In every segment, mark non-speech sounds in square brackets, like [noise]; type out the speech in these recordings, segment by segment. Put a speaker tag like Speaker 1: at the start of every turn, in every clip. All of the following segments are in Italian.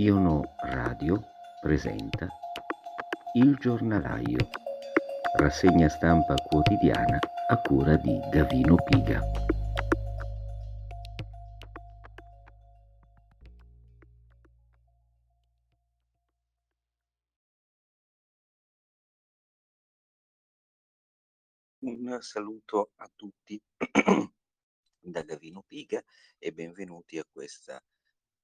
Speaker 1: Iono Radio presenta Il giornalaio, rassegna stampa quotidiana a cura di Gavino Piga.
Speaker 2: Un saluto a tutti [clears throat] da Gavino Piga e benvenuti a questa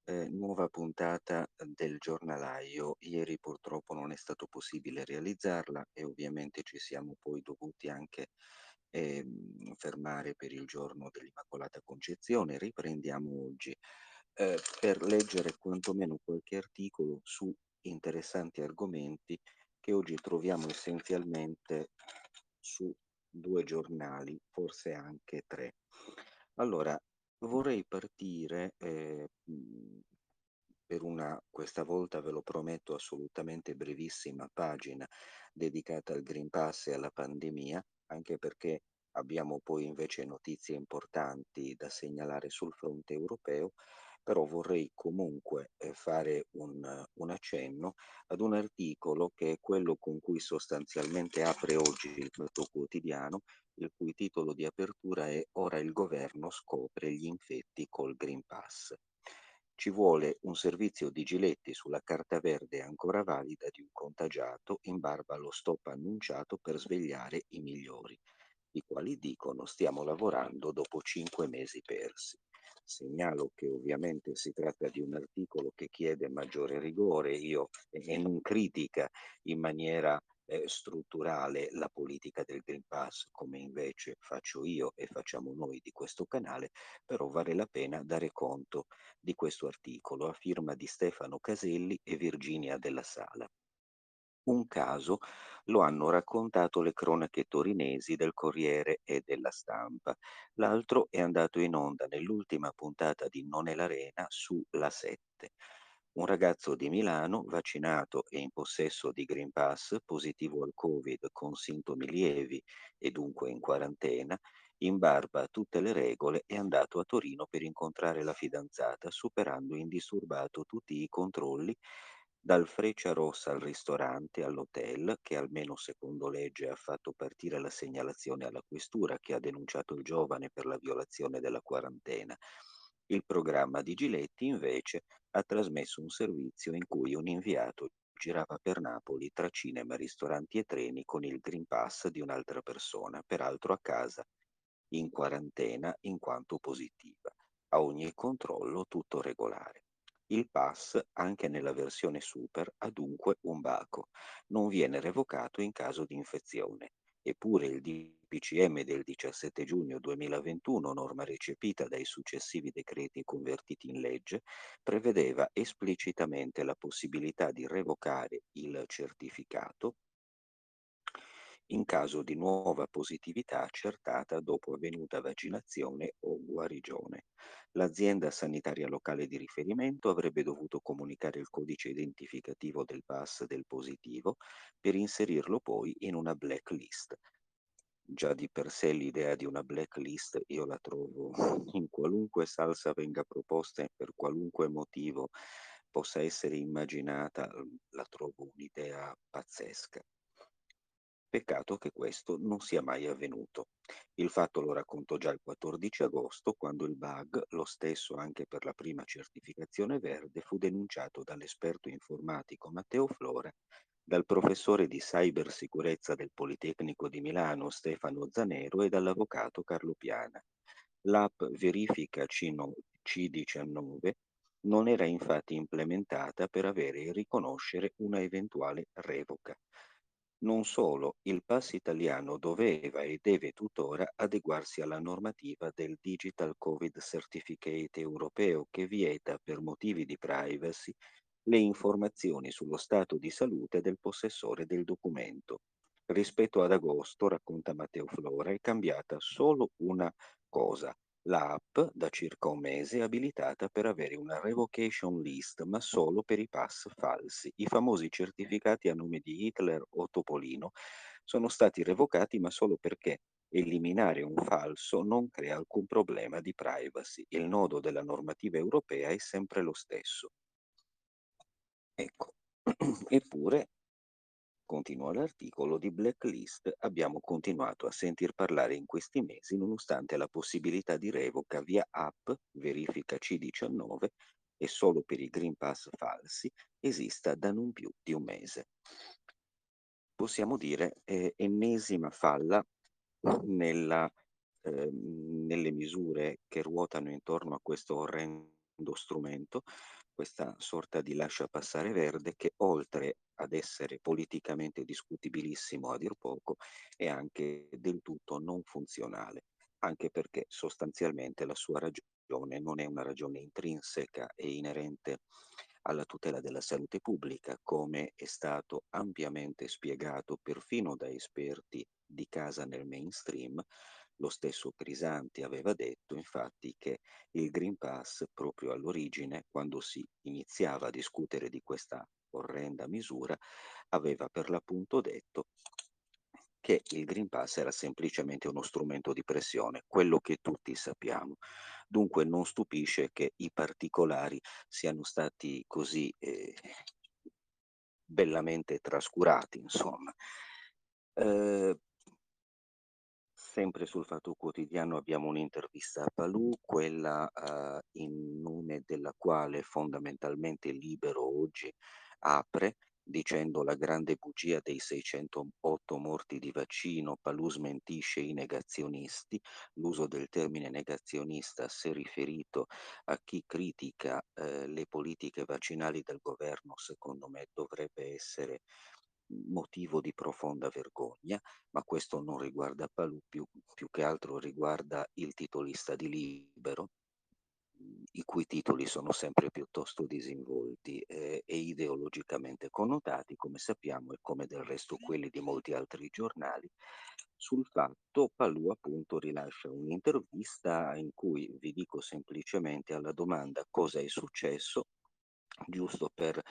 Speaker 2: eh, nuova puntata del giornalaio. Ieri purtroppo non è stato possibile realizzarla e ovviamente ci siamo poi dovuti anche eh, fermare per il giorno dell'Immacolata Concezione. Riprendiamo oggi eh, per leggere quantomeno qualche articolo su interessanti argomenti che oggi troviamo essenzialmente su due giornali, forse anche tre. Allora, vorrei partire eh, per una, questa volta ve lo prometto, assolutamente brevissima pagina dedicata al Green Pass e alla pandemia, anche perché abbiamo poi invece notizie importanti da segnalare sul fronte europeo però vorrei comunque eh, fare un, un, accenno ad un articolo che è quello con cui sostanzialmente apre oggi il Fatto Quotidiano, il cui titolo di apertura è Ora il governo scopre gli infetti col Green Pass. Ci vuole un servizio di giletti sulla carta verde ancora valida di un contagiato in barba allo stop annunciato per svegliare i migliori, i quali dicono stiamo lavorando dopo cinque mesi persi. Segnalo che ovviamente si tratta di un articolo che chiede maggiore rigore io, e non critica in maniera eh, strutturale la politica del Green Pass come invece faccio io e facciamo noi di questo canale, però vale la pena dare conto di questo articolo a firma di Stefano Caselli e Virginia della Sala. Un caso lo hanno raccontato le cronache torinesi del Corriere e della Stampa. L'altro è andato in onda nell'ultima puntata di Non è l'Arena su La 7. Un ragazzo di Milano, vaccinato e in possesso di Green Pass, positivo al Covid con sintomi lievi e dunque in quarantena, in barba a tutte le regole, è andato a Torino per incontrare la fidanzata, superando indisturbato tutti i controlli dal Freccia Rossa al ristorante, all'hotel, che almeno secondo legge ha fatto partire la segnalazione alla questura che ha denunciato il giovane per la violazione della quarantena. Il programma di Giletti invece ha trasmesso un servizio in cui un inviato girava per Napoli tra cinema, ristoranti e treni con il Green Pass di un'altra persona, peraltro a casa, in quarantena in quanto positiva. A ogni controllo tutto regolare. Il pass, anche nella versione super, ha dunque un baco. Non viene revocato in caso di infezione. Eppure il DPCM del 17 giugno 2021, norma recepita dai successivi decreti convertiti in legge, prevedeva esplicitamente la possibilità di revocare il certificato in caso di nuova positività accertata dopo avvenuta vaccinazione o guarigione. L'azienda sanitaria locale di riferimento avrebbe dovuto comunicare il codice identificativo del pass del positivo per inserirlo poi in una blacklist. Già di per sé l'idea di una blacklist io la trovo [laughs] in qualunque salsa venga proposta e per qualunque motivo possa essere immaginata, la trovo un'idea pazzesca. Peccato che questo non sia mai avvenuto. Il fatto lo racconto già il 14 agosto, quando il bug, lo stesso anche per la prima certificazione verde, fu denunciato dall'esperto informatico Matteo Flora, dal professore di cybersicurezza del Politecnico di Milano Stefano Zanero e dall'avvocato Carlo Piana. L'app Verifica C19 non era infatti implementata per avere e riconoscere una eventuale revoca. Non solo, il pass italiano doveva e deve tuttora adeguarsi alla normativa del Digital Covid Certificate europeo che vieta per motivi di privacy le informazioni sullo stato di salute del possessore del documento. Rispetto ad agosto, racconta Matteo Flora, è cambiata solo una cosa, la app da circa un mese è abilitata per avere una revocation list, ma solo per i pass falsi. I famosi certificati a nome di Hitler o Topolino sono stati revocati, ma solo perché eliminare un falso non crea alcun problema di privacy. Il nodo della normativa europea è sempre lo stesso. Ecco, [clears throat] eppure, continua l'articolo, di blacklist abbiamo continuato a sentir parlare in questi mesi nonostante la possibilità di revoca via app, verifica C19 e solo per i Green Pass falsi esista da non più di un mese. Possiamo dire eh, ennesima falla nella, eh, nelle misure che ruotano intorno a questo orrendo strumento questa sorta di lascia passare verde che oltre ad essere politicamente discutibilissimo a dir poco è anche del tutto non funzionale, anche perché sostanzialmente la sua ragione non è una ragione intrinseca e inerente alla tutela della salute pubblica, come è stato ampiamente spiegato perfino da esperti di casa nel mainstream, lo stesso Crisanti aveva detto infatti che il Green Pass proprio all'origine, quando si iniziava a discutere di questa orrenda misura, aveva per l'appunto detto che il Green Pass era semplicemente uno strumento di pressione, quello che tutti sappiamo. Dunque non stupisce che i particolari siano stati così eh, bellamente trascurati, insomma. Eh, sempre sul Fatto Quotidiano abbiamo un'intervista a Palù, quella uh, in nome della quale fondamentalmente Libero oggi apre dicendo la grande bugia dei 608 morti di vaccino, Palù smentisce i negazionisti, l'uso del termine negazionista se riferito a chi critica eh, le politiche vaccinali del governo, secondo me dovrebbe essere motivo di profonda vergogna, ma questo non riguarda Palù, più, più che altro riguarda il titolista di Libero, i cui titoli sono sempre piuttosto disinvolti eh, e ideologicamente connotati, come sappiamo, e come del resto quelli di molti altri giornali. Sul fatto, Palù appunto rilascia un'intervista in cui vi dico semplicemente alla domanda cosa è successo, giusto per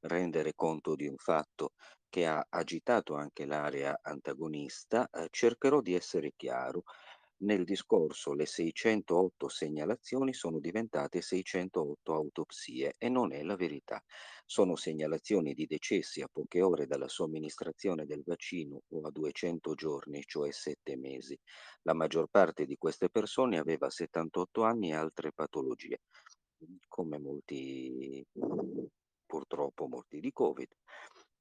Speaker 2: rendere conto di un fatto che ha agitato anche l'area antagonista, eh, cercherò di essere chiaro. Nel discorso le 608 segnalazioni sono diventate 608 autopsie e non è la verità. Sono segnalazioni di decessi a poche ore dalla somministrazione del vaccino o a 200 giorni, cioè 7 mesi. La maggior parte di queste persone aveva 78 anni e altre patologie come molti, purtroppo morti di Covid.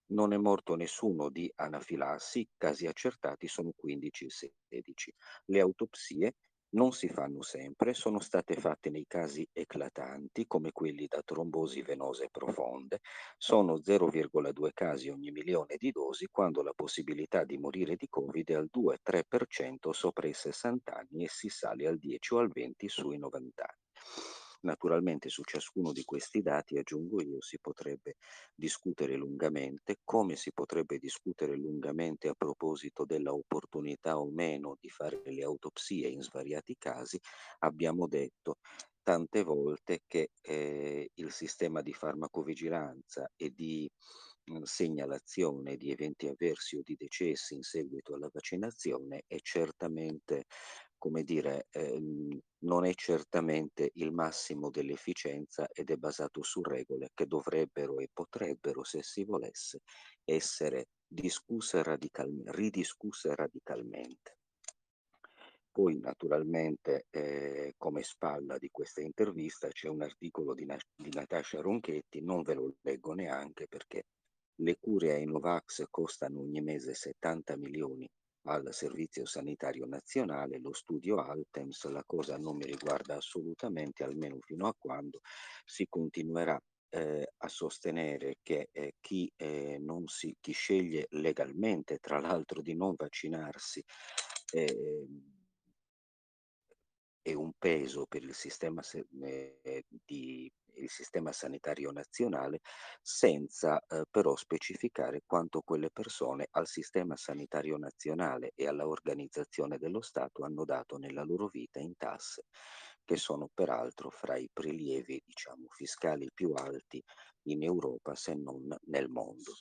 Speaker 2: Non è morto nessuno di anafilassi, casi accertati sono 15 e 16. Le autopsie non si fanno sempre, sono state fatte nei casi eclatanti come quelli da trombosi venose profonde, sono 0,2 casi ogni milione di dosi quando la possibilità di morire di Covid è al 2-3% sopra i 60 anni e si sale al 10 o al 20 sui 90 anni. Naturalmente su ciascuno di questi dati, aggiungo io, si potrebbe discutere lungamente, come si potrebbe discutere lungamente a proposito della opportunità o meno di fare le autopsie in svariati casi, abbiamo detto tante volte che eh, il sistema di farmacovigilanza e di mh, segnalazione di eventi avversi o di decessi in seguito alla vaccinazione è certamente come dire, ehm, non è certamente il massimo dell'efficienza ed è basato su regole che dovrebbero e potrebbero, se si volesse, essere discusse radicalmente, ridiscusse radicalmente. Poi naturalmente eh, come spalla di questa intervista c'è un articolo di, di Natascia Ronchetti, non ve lo leggo neanche perché le cure ai Novax costano ogni mese 70 milioni al Servizio Sanitario Nazionale, lo studio Altems, la cosa non mi riguarda assolutamente, almeno fino a quando si continuerà eh, a sostenere che eh, chi, eh, non si, chi sceglie legalmente, tra l'altro, di non vaccinarsi, eh, è un peso per il sistema, eh, di, il sistema sanitario nazionale senza eh, però specificare quanto quelle persone al sistema sanitario nazionale e alla organizzazione dello Stato hanno dato nella loro vita in tasse, che sono peraltro fra i prelievi diciamo, fiscali più alti in Europa se non nel mondo.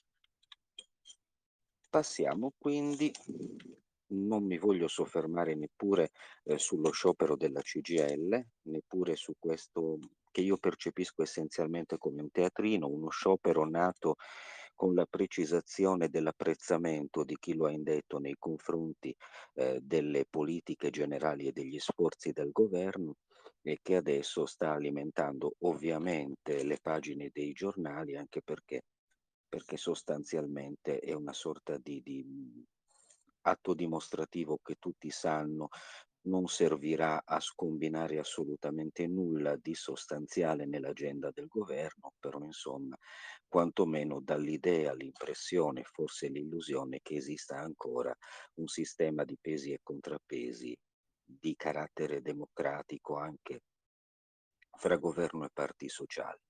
Speaker 2: Passiamo quindi non mi voglio soffermare neppure eh, sullo sciopero della CGL, neppure su questo che io percepisco essenzialmente come un teatrino, uno sciopero nato con la precisazione dell'apprezzamento di chi lo ha indetto nei confronti eh, delle politiche generali e degli sforzi del governo e che adesso sta alimentando ovviamente le pagine dei giornali anche perché, perché sostanzialmente è una sorta di, di atto dimostrativo che tutti sanno non servirà a scombinare assolutamente nulla di sostanziale nell'agenda del governo, però insomma, quantomeno dall'idea, l'impressione, forse l'illusione che esista ancora un sistema di pesi e contrappesi di carattere democratico anche fra governo e parti sociali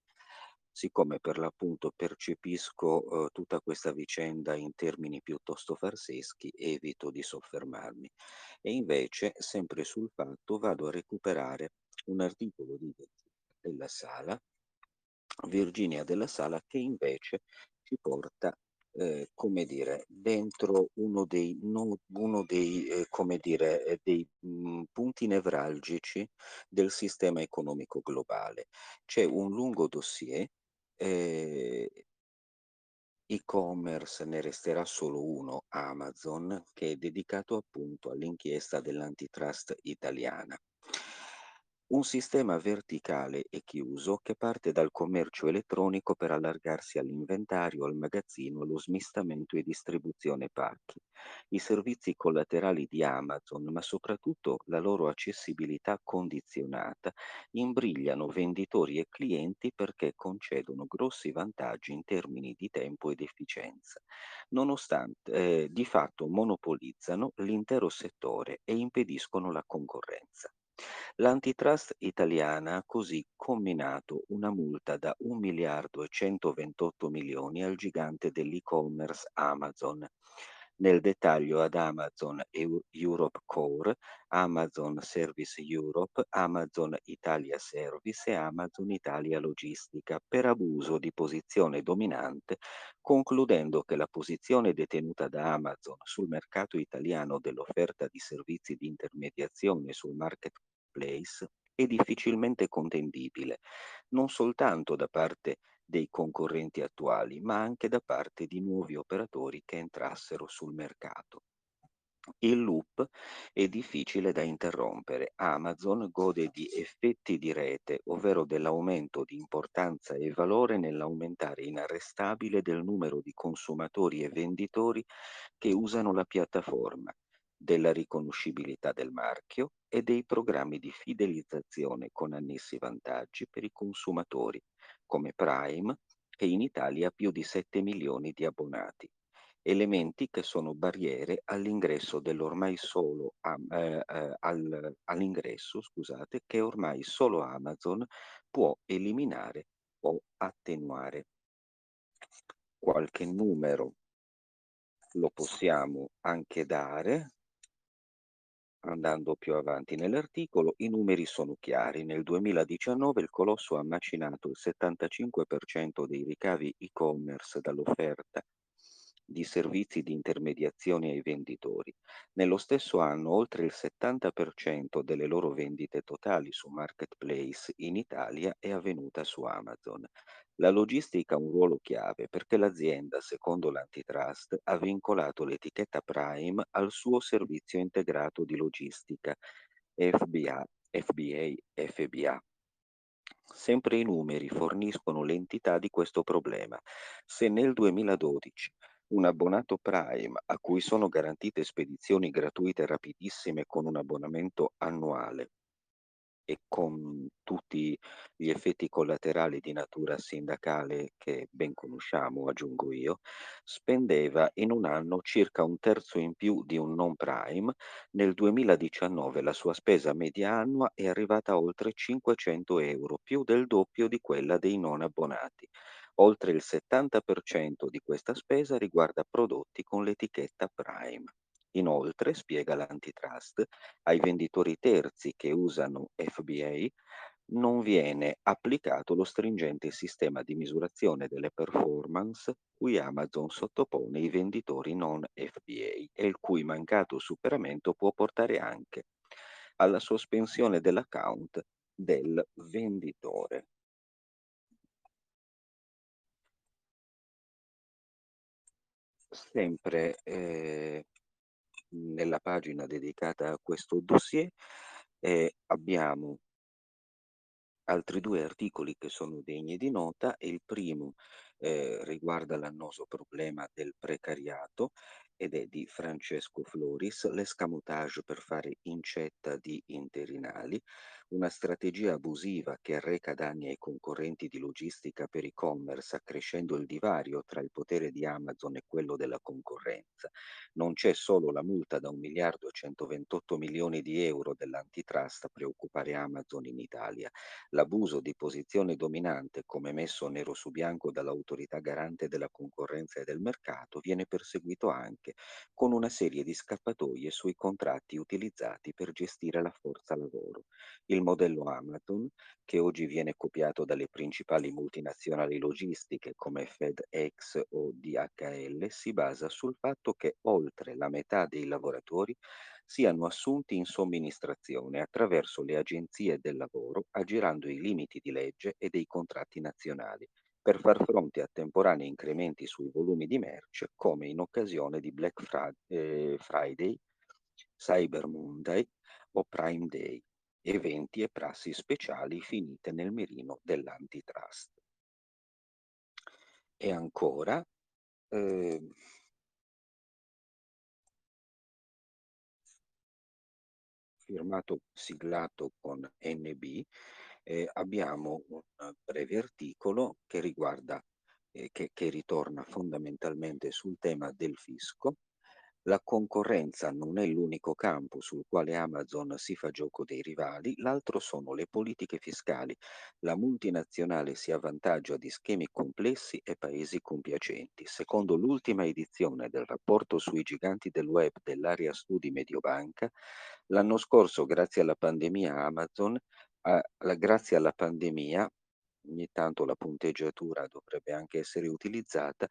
Speaker 2: siccome per l'appunto percepisco eh, tutta questa vicenda in termini piuttosto farseschi, evito di soffermarmi. E invece, sempre sul fatto, vado a recuperare un articolo di della Sala, Virginia della Sala, che invece ci porta eh, come dire, dentro uno dei, no, uno dei, eh, come dire, eh, dei mh, mm, punti nevralgici del sistema economico globale. C'è un lungo dossier e-commerce ne resterà solo uno, Amazon, che è dedicato appunto all'inchiesta dell'antitrust italiana. Un sistema verticale e chiuso che parte dal commercio elettronico per allargarsi all'inventario, al magazzino, allo smistamento e distribuzione pacchi. I servizi collaterali di Amazon, ma soprattutto la loro accessibilità condizionata, imbrigliano venditori e clienti perché concedono grossi vantaggi in termini di tempo ed efficienza. Nonostante eh, di fatto monopolizzano l'intero settore e impediscono la concorrenza. L'antitrust italiana ha così comminato una multa da 1 miliardo e 128 milioni al gigante dell'e-commerce Amazon. Nel dettaglio ad Amazon Europe Core, Amazon Service Europe, Amazon Italia Service e Amazon Italia Logistica per abuso di posizione dominante, concludendo che la posizione detenuta da Amazon sul mercato italiano dell'offerta di servizi di intermediazione sul market marketplace è difficilmente contendibile, non soltanto da parte dei concorrenti attuali, ma anche da parte di nuovi operatori che entrassero sul mercato. Il loop è difficile da interrompere. Amazon gode di effetti di rete, ovvero dell'aumento di importanza e valore nell'aumentare inarrestabile del numero di consumatori e venditori che usano la piattaforma, della riconoscibilità del marchio e dei programmi di fidelizzazione con annessi vantaggi per i consumatori, come Prime, che in Italia ha più di 7 milioni di abbonati. Elementi che sono barriere all'ingresso dell'ormai solo eh, eh, al, all'ingresso, scusate, che ormai solo Amazon può eliminare o attenuare. Qualche numero lo possiamo anche dare Andando più avanti nell'articolo, i numeri sono chiari. Nel 2019 il colosso ha macinato il 75% dei ricavi e-commerce dall'offerta di servizi di intermediazione ai venditori. Nello stesso anno oltre il 70% delle loro vendite totali su marketplace in Italia è avvenuta su Amazon. La logistica ha un ruolo chiave perché l'azienda, secondo l'antitrust, ha vincolato l'etichetta Prime al suo servizio integrato di logistica FBA, FBA, FBA. Sempre i numeri forniscono l'entità di questo problema. Se nel 2012 un abbonato Prime a cui sono garantite spedizioni gratuite rapidissime con un abbonamento annuale e con tutti gli effetti collaterali di natura sindacale che ben conosciamo, aggiungo io, spendeva in un anno circa un terzo in più di un non prime. Nel 2019 la sua spesa media annua è arrivata a oltre 500 euro, più del doppio di quella dei non abbonati. Oltre il 70% di questa spesa riguarda prodotti con l'etichetta Prime. Inoltre, spiega l'antitrust, ai venditori terzi che usano FBA non viene applicato lo stringente sistema di misurazione delle performance cui Amazon sottopone i venditori non FBA e il cui mancato superamento può portare anche alla sospensione dell'account del venditore. Sempre eh, nella pagina dedicata a questo dossier eh, abbiamo altri due articoli che sono degni di nota. Il primo eh, riguarda l'annoso problema del precariato ed è di Francesco Floris, l'escamotage per fare incetta di interinali, una strategia abusiva che arreca danni ai concorrenti di logistica per e-commerce accrescendo il divario tra il potere di Amazon e quello della concorrenza. Non c'è solo la multa da 1 miliardo e 128 milioni di euro dell'antitrust a preoccupare Amazon in Italia. L'abuso di posizione dominante, come messo nero su bianco dall'autorità garante della concorrenza e del mercato, viene perseguito anche con una serie di scappatoie sui contratti utilizzati per gestire la forza lavoro. Il modello Amazon, che oggi viene copiato dalle principali multinazionali logistiche come FedEx o DHL, si basa sul fatto che oltre la metà dei lavoratori siano assunti in somministrazione attraverso le agenzie del lavoro, aggirando i limiti di legge e dei contratti nazionali, per far fronte a temporanei incrementi sui volumi di merce, come in occasione di Black eh, Friday, Cyber Monday o Prime Day, eventi e prassi speciali finite nel mirino dell'antitrust. E ancora, eh, firmato, siglato con NB, eh, abbiamo un breve articolo che riguarda, eh, che, che ritorna fondamentalmente sul tema del fisco, la concorrenza non è l'unico campo sul quale Amazon si fa gioco dei rivali, l'altro sono le politiche fiscali. La multinazionale si avvantaggia di schemi complessi e paesi compiacenti. Secondo l'ultima edizione del rapporto sui giganti del web dell'area studi Mediobanca, l'anno scorso, grazie alla pandemia, Amazon, eh, grazie alla pandemia, ogni tanto la punteggiatura dovrebbe anche essere utilizzata,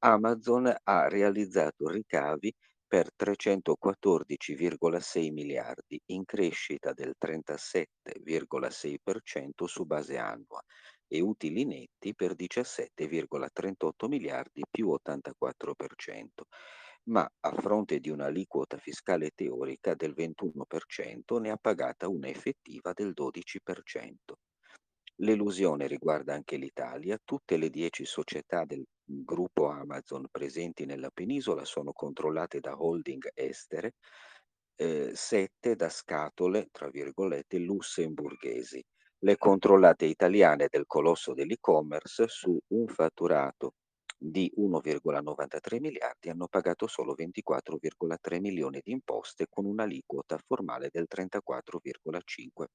Speaker 2: Amazon ha realizzato ricavi per 314,6 miliardi, in crescita del 37,6% su base annua e utili netti per 17,38 miliardi più 84%, ma a fronte di un'aliquota fiscale teorica del 21% ne ha pagata una effettiva del 12%. L'elusione riguarda anche l'Italia, tutte le dieci società del gruppo Amazon presenti nella penisola sono controllate da holding estere, eh, da scatole, tra virgolette, lussemburghesi. Le controllate italiane del colosso dell'e-commerce su un fatturato di 1,93 miliardi hanno pagato solo 24,3 milioni di imposte con un'aliquota formale del 34,5%.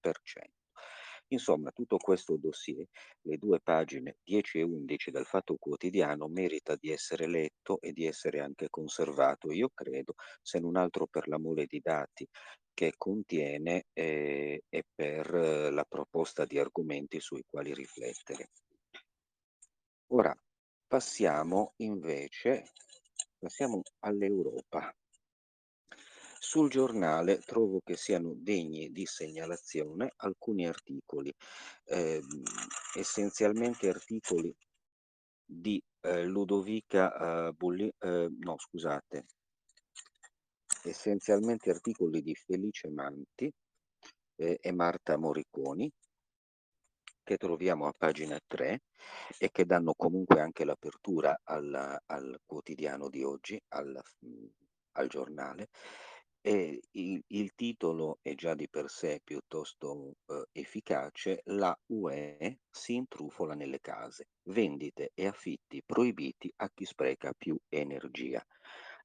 Speaker 2: Insomma, tutto questo dossier, le due pagine 10 e 11 del Fatto Quotidiano, merita di essere letto e di essere anche conservato, io credo, se non altro per la mole di dati che contiene eh, e per eh, la proposta di argomenti sui quali riflettere. Ora passiamo invece passiamo all'Europa. Sul giornale trovo che siano degni di segnalazione alcuni articoli, eh, essenzialmente articoli di eh, Ludovica eh, Bulli, eh, no scusate, essenzialmente articoli di Felice Manti eh, e Marta Moriconi, che troviamo a pagina 3 e che danno comunque anche l'apertura al, al quotidiano di oggi, al, al giornale, il, il, titolo è già di per sé piuttosto eh, efficace, la UE si intrufola nelle case, vendite e affitti proibiti a chi spreca più energia.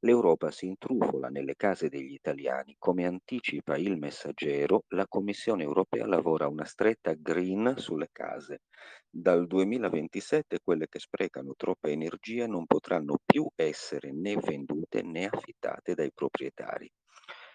Speaker 2: L'Europa si intrufola nelle case degli italiani. Come anticipa il messaggero, la Commissione europea lavora una stretta green sulle case. Dal 2027 quelle che sprecano troppa energia non potranno più essere né vendute né affittate dai proprietari.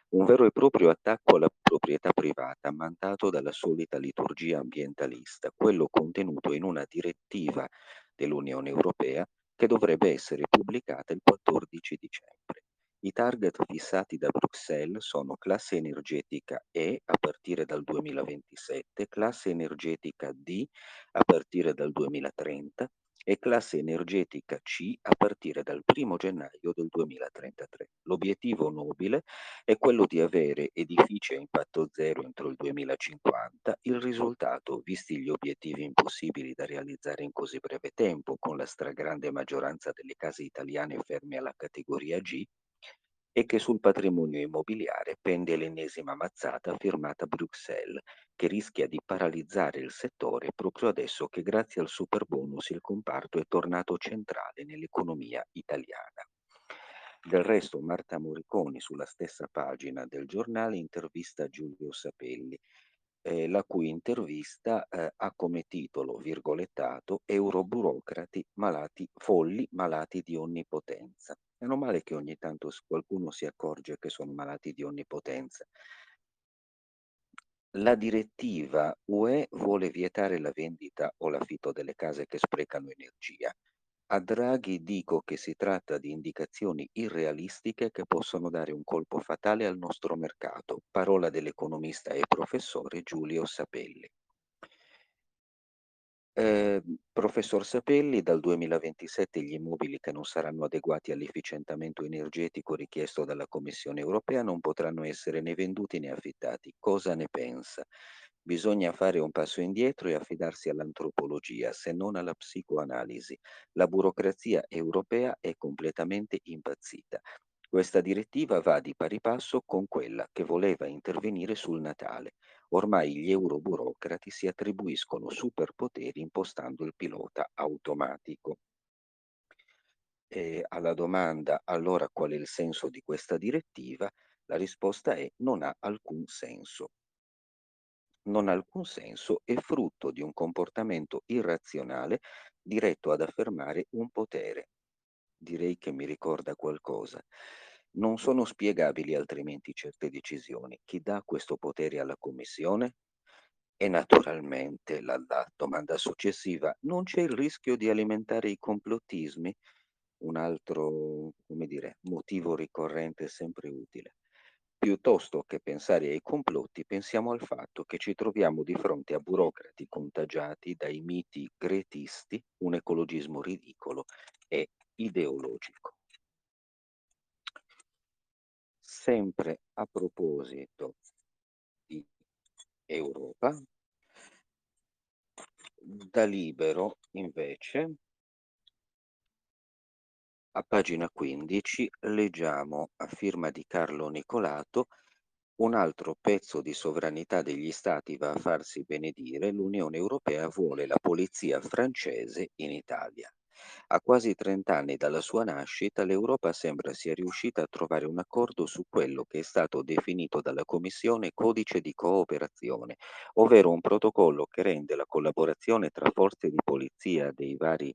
Speaker 2: un vero e proprio attacco alla proprietà privata mandato dalla solita liturgia ambientalista, quello contenuto in una direttiva dell'Unione Europea che dovrebbe essere pubblicata il 14 dicembre. I target fissati da Bruxelles sono classe energetica E a partire dal 2027, classe energetica D a partire dal 2030 e classe energetica C a partire dal 1 gennaio del 2033. L'obiettivo nobile è quello di avere edifici a impatto zero entro il 2050. Il risultato, visti gli obiettivi impossibili da realizzare in così breve tempo, con la stragrande maggioranza delle case italiane ferme alla categoria G, e che sul patrimonio immobiliare pende l'ennesima mazzata firmata Bruxelles, che rischia di paralizzare il settore proprio adesso che grazie al super bonus il comparto è tornato centrale nell'economia italiana. Del resto Marta Moriconi sulla stessa pagina del giornale intervista Giulio Sapelli, eh, la cui intervista eh, ha come titolo, virgolettato, Euroburocrati malati, folli malati di onnipotenza. Meno male che ogni tanto qualcuno si accorge che sono malati di onnipotenza. La direttiva UE vuole vietare la vendita o l'affitto delle case che sprecano energia. A Draghi dico che si tratta di indicazioni irrealistiche che possono dare un colpo fatale al nostro mercato. Parola dell'economista e professore Giulio Sapelli. Eh, professor Sapelli, dal 2027 gli immobili che non saranno adeguati all'efficientamento energetico richiesto dalla Commissione europea non potranno essere né venduti né affittati. Cosa ne pensa? Bisogna fare un passo indietro e affidarsi all'antropologia, se non alla psicoanalisi. La burocrazia europea è completamente impazzita. Questa direttiva va di pari passo con quella che voleva intervenire sul Natale. Ormai gli euroburocrati si attribuiscono superpoteri impostando il pilota automatico. E alla domanda allora qual è il senso di questa direttiva, la risposta è non ha alcun senso. Non ha alcun senso è frutto di un comportamento irrazionale diretto ad affermare un potere. Direi che mi ricorda qualcosa. Non sono spiegabili altrimenti certe decisioni. Chi dà questo potere alla Commissione? E naturalmente la, la domanda successiva, non c'è il rischio di alimentare i complottismi? Un altro, come dire, motivo ricorrente sempre utile. Piuttosto che pensare ai complotti, pensiamo al fatto che ci troviamo di fronte a burocrati contagiati dai miti gretisti, un ecologismo ridicolo e ideologico sempre a proposito di Europa, da libero invece a pagina 15 leggiamo a firma di Carlo Nicolato un altro pezzo di sovranità degli stati va a farsi benedire, l'Unione Europea vuole la polizia francese in Italia. A quasi trent'anni dalla sua nascita, l'Europa sembra sia riuscita a trovare un accordo su quello che è stato definito dalla Commissione codice di cooperazione, ovvero un protocollo che rende la collaborazione tra forze di polizia dei vari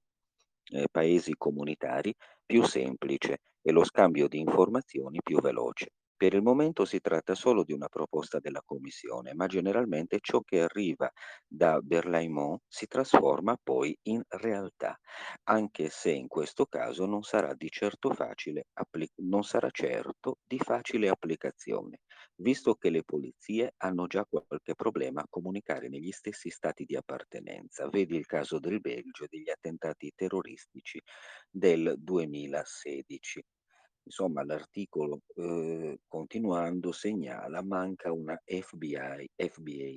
Speaker 2: eh, paesi comunitari più semplice e lo scambio di informazioni più veloce. Per il momento si tratta solo di una proposta della Commissione, ma generalmente ciò che arriva da Berlaymont si trasforma poi in realtà, anche se in questo caso non sarà di certo facile, non sarà certo di facile applicazione, visto che le polizie hanno già qualche problema a comunicare negli stessi stati di appartenenza. Vedi il caso del Belgio e degli attentati terroristici del 2016. Insomma, l'articolo eh, continuando segnala manca una FBI, FBA.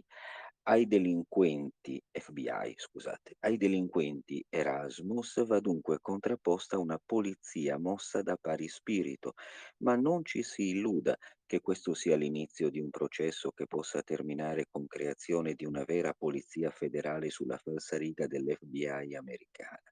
Speaker 2: Ai delinquenti, FBI, scusate, ai delinquenti Erasmus va dunque contrapposta una polizia mossa da pari spirito, ma non ci si illuda che questo sia l'inizio di un processo che possa terminare con creazione di una vera polizia federale sulla falsariga dell'FBI americana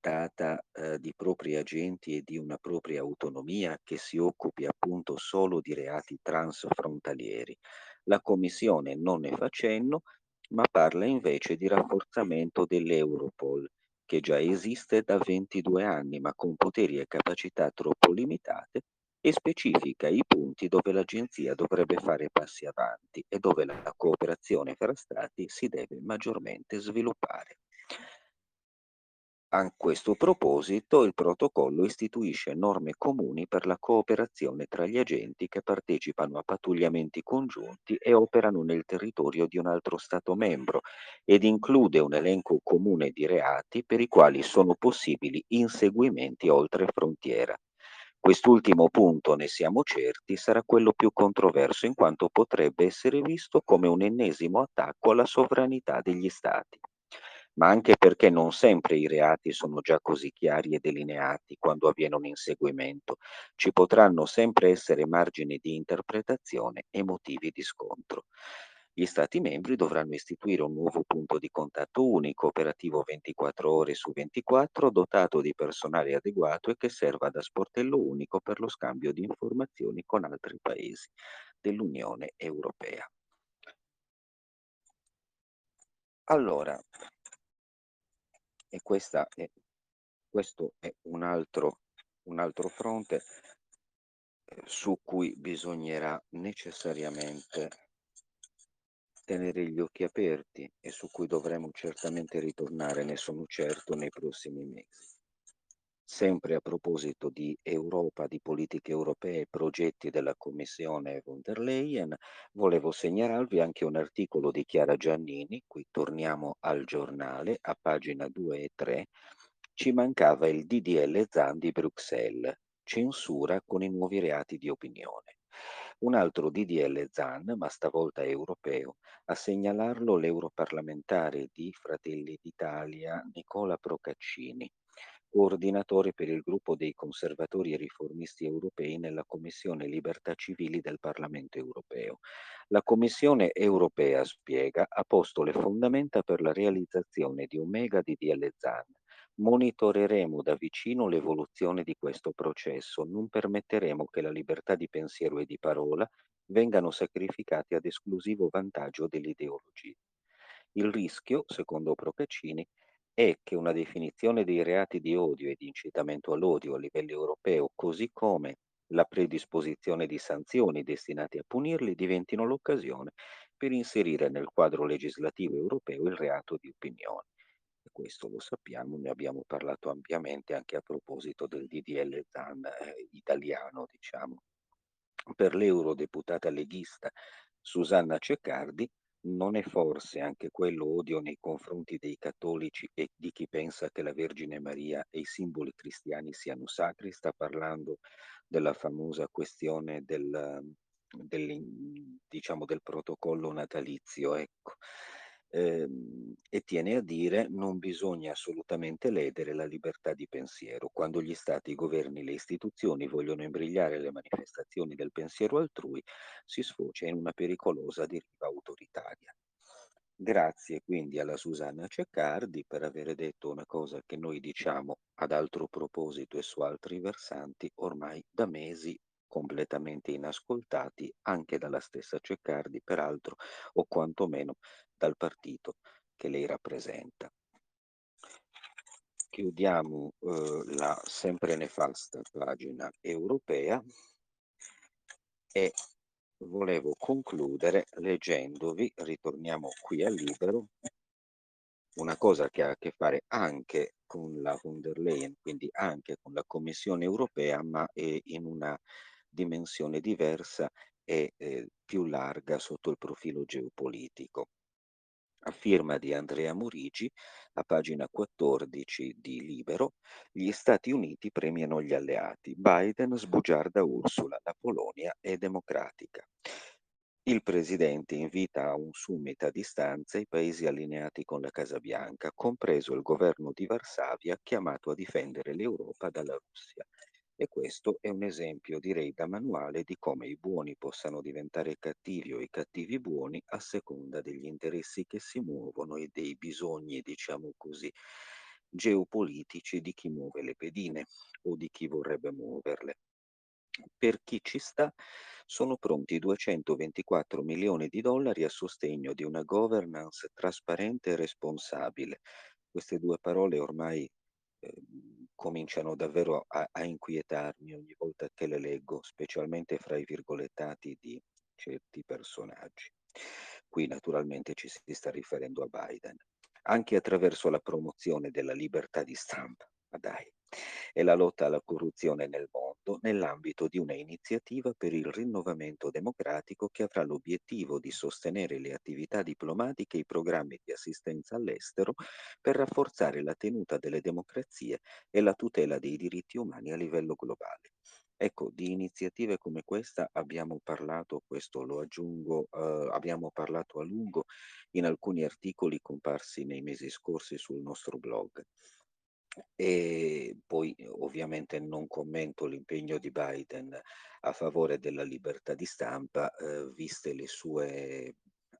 Speaker 2: dotata eh, di propri agenti e di una propria autonomia che si occupi appunto solo di reati transfrontalieri. La Commissione non ne fa cenno, ma parla invece di rafforzamento dell'Europol, che già esiste da 22 anni, ma con poteri e capacità troppo limitate e specifica i punti dove l'Agenzia dovrebbe fare passi avanti e dove la cooperazione fra Stati si deve maggiormente sviluppare. A questo proposito il protocollo istituisce norme comuni per la cooperazione tra gli agenti che partecipano a pattugliamenti congiunti e operano nel territorio di un altro Stato membro ed include un elenco comune di reati per i quali sono possibili inseguimenti oltre frontiera. Quest'ultimo punto, ne siamo certi, sarà quello più controverso in quanto potrebbe essere visto come un ennesimo attacco alla sovranità degli Stati ma anche perché non sempre i reati sono già così chiari e delineati quando avviene un inseguimento. Ci potranno sempre essere margini di interpretazione e motivi di scontro. Gli Stati membri dovranno istituire un nuovo punto di contatto unico, operativo 24 ore su 24, dotato di personale adeguato e che serva da sportello unico per lo scambio di informazioni con altri paesi dell'Unione Europea. Allora, e è, questo è un altro, un altro fronte eh, su cui bisognerà necessariamente tenere gli occhi aperti e su cui dovremo certamente ritornare, ne sono certo, nei prossimi mesi. Sempre a proposito di Europa, di politiche europee, progetti della Commissione von der Leyen, volevo segnalarvi anche un articolo di Chiara Giannini, qui torniamo al giornale, a pagina 2 e 3, ci mancava il DDL Zan di Bruxelles, censura con i nuovi reati di opinione. Un altro DDL Zan, ma stavolta europeo, a segnalarlo l'europarlamentare di Fratelli d'Italia Nicola Procaccini coordinatore per il gruppo dei conservatori e riformisti europei nella Commissione Libertà Civili del Parlamento europeo. La Commissione europea, spiega, ha posto le fondamenta per la realizzazione di un mega DDL ZAN. Monitoreremo da vicino l'evoluzione di questo processo, non permetteremo che la libertà di pensiero e di parola vengano sacrificati ad esclusivo vantaggio dell'ideologia. Il rischio, secondo Procaccini, è che una definizione dei reati di odio e di incitamento all'odio a livello europeo, così come la predisposizione di sanzioni destinate a punirli, diventino l'occasione per inserire nel quadro legislativo europeo il reato di opinione. E questo lo sappiamo, ne abbiamo parlato ampiamente anche a proposito del DDL ZAN eh, italiano, diciamo. Per l'eurodeputata leghista Susanna Ceccardi, non è forse anche quello odio nei confronti dei cattolici e di chi pensa che la Vergine Maria e i simboli cristiani siano sacri? Sta parlando della famosa questione del, del, diciamo, del protocollo natalizio. Ecco. Eh, e tiene a dire non bisogna assolutamente ledere la libertà di pensiero. Quando gli stati, i governi, le istituzioni vogliono imbrigliare le manifestazioni del pensiero altrui, si sfocia in una pericolosa deriva autoritaria. Grazie quindi alla Susanna Ceccardi per aver detto una cosa che noi diciamo ad altro proposito e su altri versanti ormai da mesi completamente inascoltati anche dalla stessa Ceccardi, peraltro, o quantomeno dal partito che lei rappresenta. Chiudiamo eh, la sempre nefasta pagina europea e volevo concludere leggendovi, ritorniamo qui al libero, una cosa che ha a che fare anche con la von der Leyen, quindi anche con la Commissione europea, ma in una dimensione diversa e eh, più larga sotto il profilo geopolitico. A firma di Andrea Morigi, a pagina 14 di Libero, gli Stati Uniti premiano gli alleati. Biden sbugiarda Ursula, la Polonia è democratica. Il presidente invita a un summit a distanza i paesi allineati con la Casa Bianca, compreso il governo di Varsavia chiamato a difendere l'Europa dalla Russia. E questo è un esempio, direi, da manuale di come i buoni possano diventare cattivi o i cattivi buoni a seconda degli interessi che si muovono e dei bisogni, diciamo così, geopolitici di chi muove le pedine o di chi vorrebbe muoverle. Per chi ci sta, sono pronti 224 milioni di dollari a sostegno di una governance trasparente e responsabile. Queste due parole ormai eh, cominciano davvero a, a inquietarmi ogni volta che le leggo, specialmente fra i virgolettati di certi personaggi. Qui naturalmente ci si sta riferendo a Biden, anche attraverso la promozione della libertà di stampa. Ma dai, e la lotta alla corruzione nel mondo nell'ambito di una iniziativa per il rinnovamento democratico che avrà l'obiettivo di sostenere le attività diplomatiche e i programmi di assistenza all'estero per rafforzare la tenuta delle democrazie e la tutela dei diritti umani a livello globale. Ecco, di iniziative come questa abbiamo parlato, questo lo aggiungo, eh, abbiamo parlato a lungo in alcuni articoli comparsi nei mesi scorsi sul nostro blog. E poi ovviamente non commento l'impegno di Biden a favore della libertà di stampa, eh, viste le sue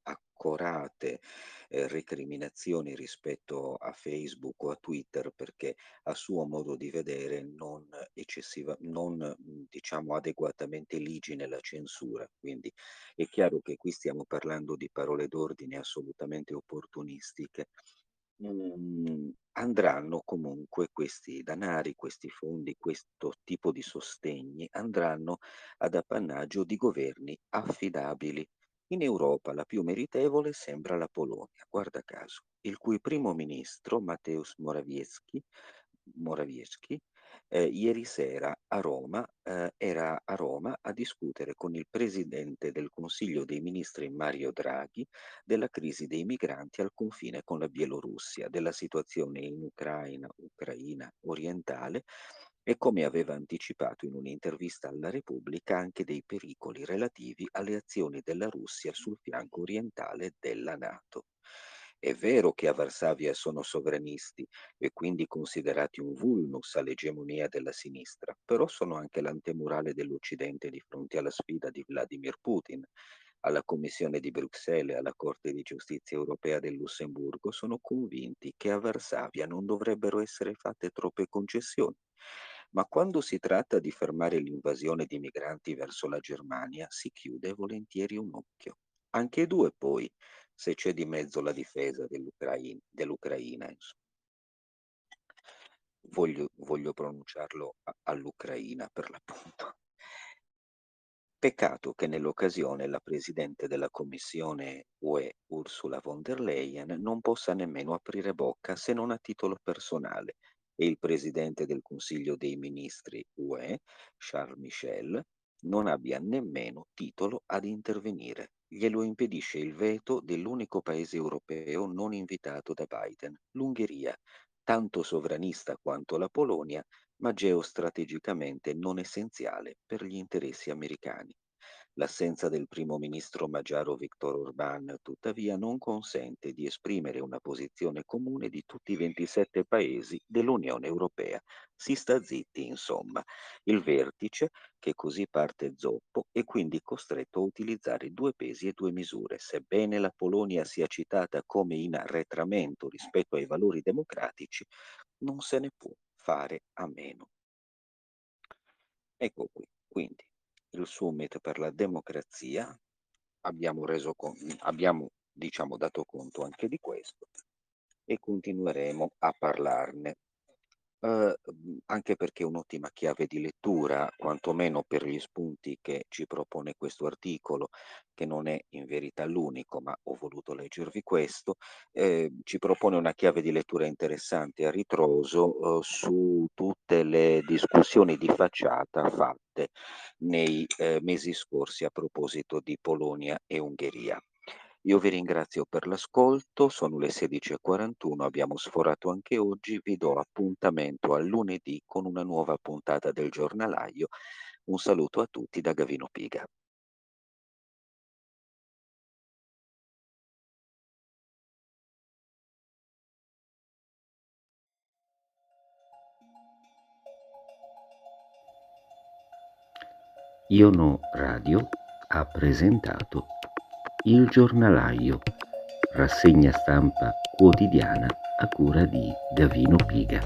Speaker 2: accorate eh, recriminazioni rispetto a Facebook o a Twitter perché a suo modo di vedere non eccessiva, non diciamo adeguatamente ligi nella censura. Quindi è chiaro che qui stiamo parlando di parole d'ordine assolutamente opportunistiche Mhmm, andranno comunque questi danari, questi fondi, questo tipo di sostegni andranno ad appannaggio di governi affidabili. In Europa la più meritevole sembra la Polonia, guarda caso, il cui primo ministro Mateusz Morawiecki, Morawiecki eh, ieri sera a Roma, eh, era a Roma a discutere con il presidente del Consiglio dei Ministri Mario Draghi della crisi dei migranti al confine con la Bielorussia, della situazione in Ucraina, Ucraina orientale e come aveva anticipato in un'intervista alla Repubblica anche dei pericoli relativi alle azioni della Russia sul fianco orientale della Nato. È vero che a Varsavia sono sovranisti e quindi considerati un vulnus all'egemonia della sinistra, però sono anche l'antemurale dell'Occidente di fronte alla sfida di Vladimir Putin. Alla Commissione di Bruxelles e alla Corte di Giustizia europea del Lussemburgo sono convinti che a Varsavia non dovrebbero essere fatte troppe concessioni. Ma quando si tratta di fermare l'invasione di migranti verso la Germania si chiude volentieri un occhio. Anche due poi, se c'è di mezzo la difesa dell'Ucraina, dell'Ucraina voglio, voglio pronunciarlo all'Ucraina per l'appunto. Peccato che nell'occasione la Presidente della Commissione UE, Ursula von der Leyen, non possa nemmeno aprire bocca se non a titolo personale e il Presidente del Consiglio dei Ministri UE, Charles Michel, non abbia nemmeno titolo ad intervenire. Glielo impedisce il veto dell'unico paese europeo non invitato da Biden, l'Ungheria, tanto sovranista quanto la Polonia, ma geostrategicamente non essenziale per gli interessi americani. L'assenza del primo ministro magiaro Viktor Orbán, tuttavia, non consente di esprimere una posizione comune di tutti i 27 paesi dell'Unione Europea. Si sta zitti, insomma. Il vertice, che così parte zoppo, è quindi costretto a utilizzare due pesi e due misure, sebbene la Polonia sia citata come in arretramento rispetto ai valori democratici, non se ne può fare a meno. Ecco qui, quindi il Summit per la democrazia, abbiamo, reso con, abbiamo diciamo, dato conto anche di questo e continueremo a parlarne. Uh, anche perché è un'ottima chiave di lettura, quantomeno per gli spunti che ci propone questo articolo, che non è in verità l'unico, ma ho voluto leggervi questo, eh, ci propone una chiave di lettura interessante a ritroso uh, su tutte le discussioni di facciata fatte nei eh, mesi scorsi a proposito di Polonia e Ungheria. Io vi ringrazio per l'ascolto, sono le 16.41, abbiamo sforato anche oggi, vi do appuntamento a lunedì con una nuova puntata del giornalaio. Un saluto a tutti da Gavino Piga.
Speaker 1: Iono Radio ha presentato il giornalaio, rassegna stampa quotidiana a cura di Davino Piga.